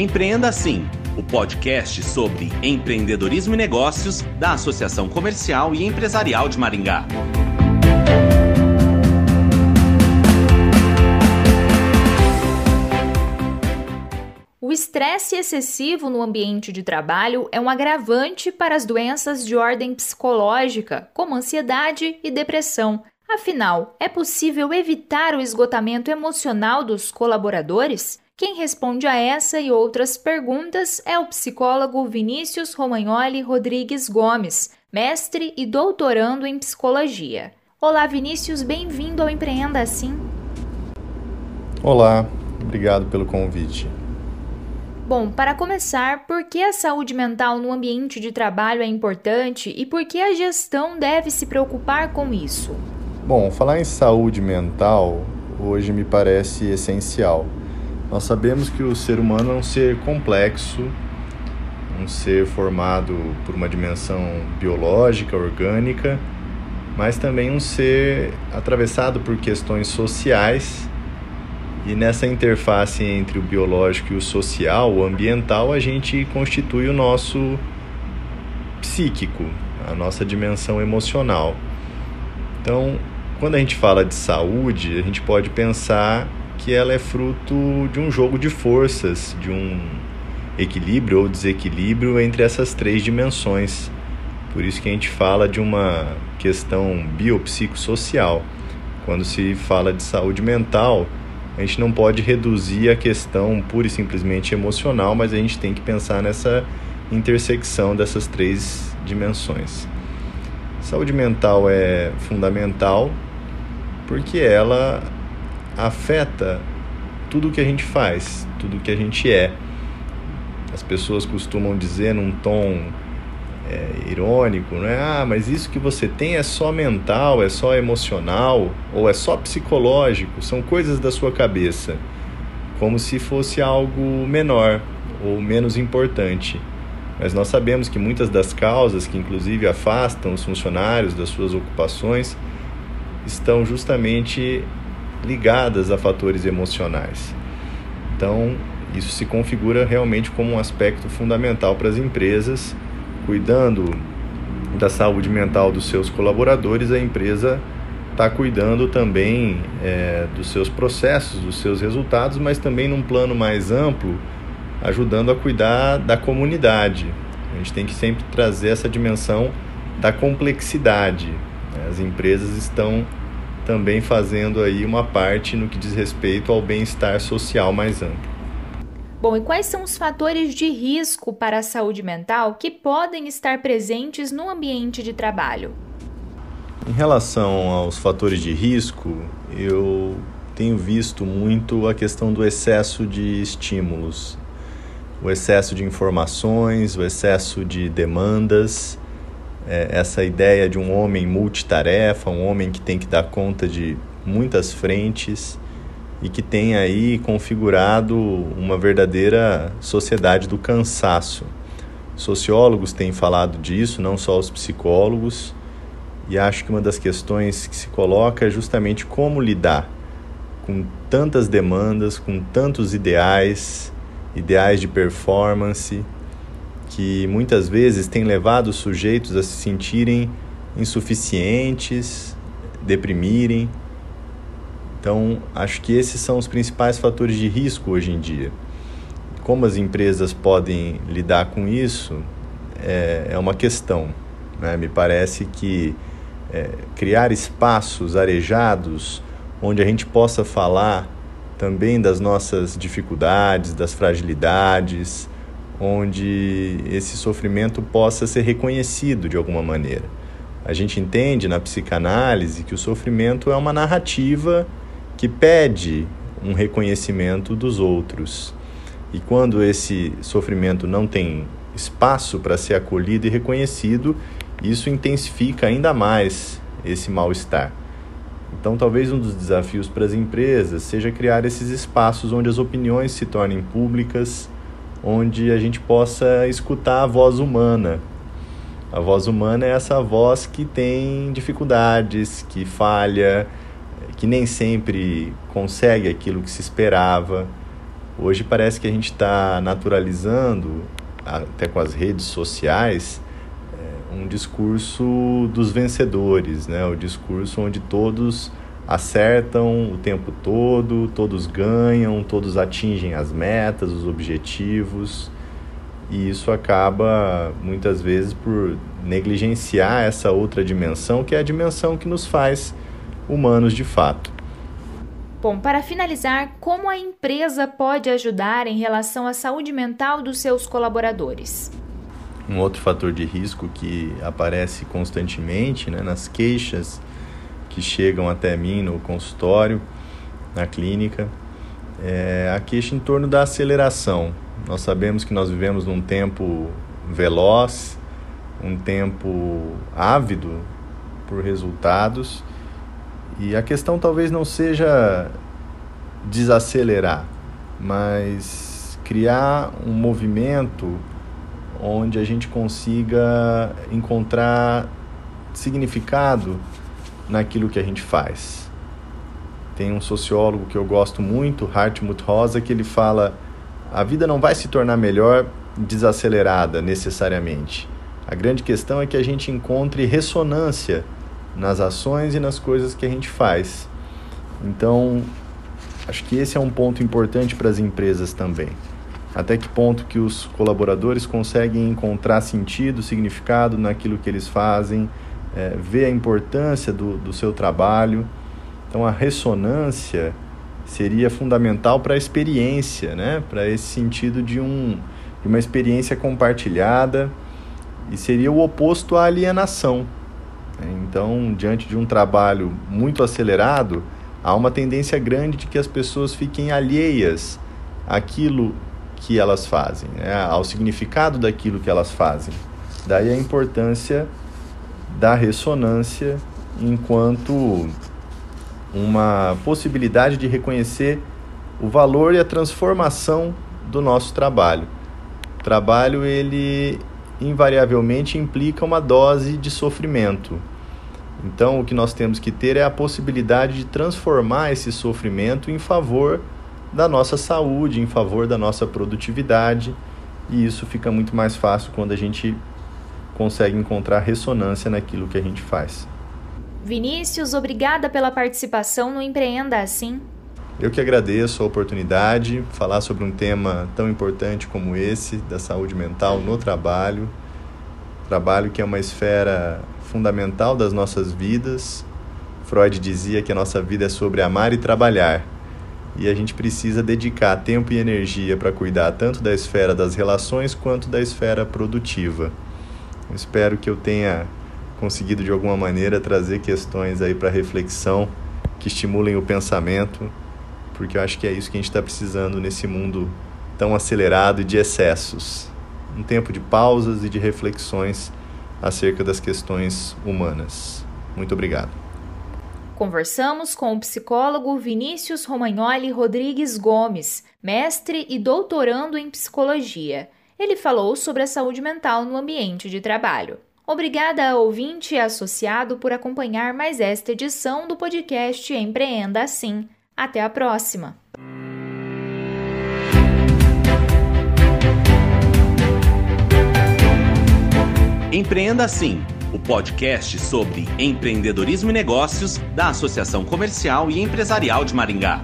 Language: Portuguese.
Empreenda Assim, o podcast sobre empreendedorismo e negócios da Associação Comercial e Empresarial de Maringá. O estresse excessivo no ambiente de trabalho é um agravante para as doenças de ordem psicológica, como ansiedade e depressão. Afinal, é possível evitar o esgotamento emocional dos colaboradores? Quem responde a essa e outras perguntas é o psicólogo Vinícius Romagnoli Rodrigues Gomes, mestre e doutorando em psicologia. Olá, Vinícius, bem-vindo ao Empreenda Assim. Olá, obrigado pelo convite. Bom, para começar, por que a saúde mental no ambiente de trabalho é importante e por que a gestão deve se preocupar com isso? Bom, falar em saúde mental hoje me parece essencial nós sabemos que o ser humano é um ser complexo, um ser formado por uma dimensão biológica, orgânica, mas também um ser atravessado por questões sociais. E nessa interface entre o biológico e o social, o ambiental, a gente constitui o nosso psíquico, a nossa dimensão emocional. Então, quando a gente fala de saúde, a gente pode pensar que ela é fruto de um jogo de forças, de um equilíbrio ou desequilíbrio entre essas três dimensões. Por isso que a gente fala de uma questão biopsicossocial. Quando se fala de saúde mental, a gente não pode reduzir a questão pura e simplesmente emocional, mas a gente tem que pensar nessa intersecção dessas três dimensões. Saúde mental é fundamental porque ela afeta tudo o que a gente faz, tudo o que a gente é. As pessoas costumam dizer num tom é, irônico, né? Ah, mas isso que você tem é só mental, é só emocional ou é só psicológico, são coisas da sua cabeça, como se fosse algo menor ou menos importante. Mas nós sabemos que muitas das causas que inclusive afastam os funcionários das suas ocupações estão justamente ligadas a fatores emocionais. Então, isso se configura realmente como um aspecto fundamental para as empresas, cuidando da saúde mental dos seus colaboradores, a empresa está cuidando também é, dos seus processos, dos seus resultados, mas também num plano mais amplo, ajudando a cuidar da comunidade. A gente tem que sempre trazer essa dimensão da complexidade. As empresas estão também fazendo aí uma parte no que diz respeito ao bem-estar social mais amplo. Bom, e quais são os fatores de risco para a saúde mental que podem estar presentes no ambiente de trabalho? Em relação aos fatores de risco, eu tenho visto muito a questão do excesso de estímulos, o excesso de informações, o excesso de demandas é, essa ideia de um homem multitarefa, um homem que tem que dar conta de muitas frentes e que tem aí configurado uma verdadeira sociedade do cansaço. Sociólogos têm falado disso, não só os psicólogos, e acho que uma das questões que se coloca é justamente como lidar com tantas demandas, com tantos ideais, ideais de performance, que muitas vezes tem levado os sujeitos a se sentirem insuficientes, deprimirem. Então, acho que esses são os principais fatores de risco hoje em dia. Como as empresas podem lidar com isso é, é uma questão. Né? Me parece que é, criar espaços arejados onde a gente possa falar também das nossas dificuldades, das fragilidades, onde esse sofrimento possa ser reconhecido de alguma maneira. A gente entende na psicanálise que o sofrimento é uma narrativa que pede um reconhecimento dos outros. E quando esse sofrimento não tem espaço para ser acolhido e reconhecido, isso intensifica ainda mais esse mal-estar. Então, talvez um dos desafios para as empresas seja criar esses espaços onde as opiniões se tornem públicas, onde a gente possa escutar a voz humana. A voz humana é essa voz que tem dificuldades, que falha, que nem sempre consegue aquilo que se esperava, Hoje parece que a gente está naturalizando, até com as redes sociais, é, um discurso dos vencedores, né? o discurso onde todos acertam o tempo todo, todos ganham, todos atingem as metas, os objetivos, e isso acaba muitas vezes por negligenciar essa outra dimensão, que é a dimensão que nos faz humanos de fato. Bom, para finalizar, como a empresa pode ajudar em relação à saúde mental dos seus colaboradores? Um outro fator de risco que aparece constantemente né, nas queixas que chegam até mim no consultório, na clínica, é a queixa em torno da aceleração. Nós sabemos que nós vivemos num tempo veloz, um tempo ávido por resultados e a questão talvez não seja desacelerar, mas criar um movimento onde a gente consiga encontrar significado naquilo que a gente faz. Tem um sociólogo que eu gosto muito, Hartmut Rosa, que ele fala: a vida não vai se tornar melhor desacelerada necessariamente. A grande questão é que a gente encontre ressonância nas ações e nas coisas que a gente faz. Então, acho que esse é um ponto importante para as empresas também. Até que ponto que os colaboradores conseguem encontrar sentido, significado naquilo que eles fazem, é, ver a importância do, do seu trabalho. Então, a ressonância seria fundamental para a experiência, né? para esse sentido de, um, de uma experiência compartilhada e seria o oposto à alienação. Então, diante de um trabalho muito acelerado, há uma tendência grande de que as pessoas fiquem alheias àquilo que elas fazem, né? ao significado daquilo que elas fazem. Daí a importância da ressonância enquanto uma possibilidade de reconhecer o valor e a transformação do nosso trabalho. O trabalho ele invariavelmente implica uma dose de sofrimento. Então, o que nós temos que ter é a possibilidade de transformar esse sofrimento em favor da nossa saúde, em favor da nossa produtividade, e isso fica muito mais fácil quando a gente consegue encontrar ressonância naquilo que a gente faz. Vinícius, obrigada pela participação no Empreenda Assim. Eu que agradeço a oportunidade, falar sobre um tema tão importante como esse, da saúde mental no trabalho. Trabalho que é uma esfera fundamental das nossas vidas. Freud dizia que a nossa vida é sobre amar e trabalhar. E a gente precisa dedicar tempo e energia para cuidar tanto da esfera das relações quanto da esfera produtiva. Espero que eu tenha conseguido de alguma maneira trazer questões aí para reflexão que estimulem o pensamento porque eu acho que é isso que a gente está precisando nesse mundo tão acelerado e de excessos. Um tempo de pausas e de reflexões acerca das questões humanas. Muito obrigado. Conversamos com o psicólogo Vinícius Romagnoli Rodrigues Gomes, mestre e doutorando em psicologia. Ele falou sobre a saúde mental no ambiente de trabalho. Obrigada ouvinte e associado por acompanhar mais esta edição do podcast Empreenda Assim. Até a próxima! Empreenda Assim, o podcast sobre empreendedorismo e negócios da Associação Comercial e Empresarial de Maringá.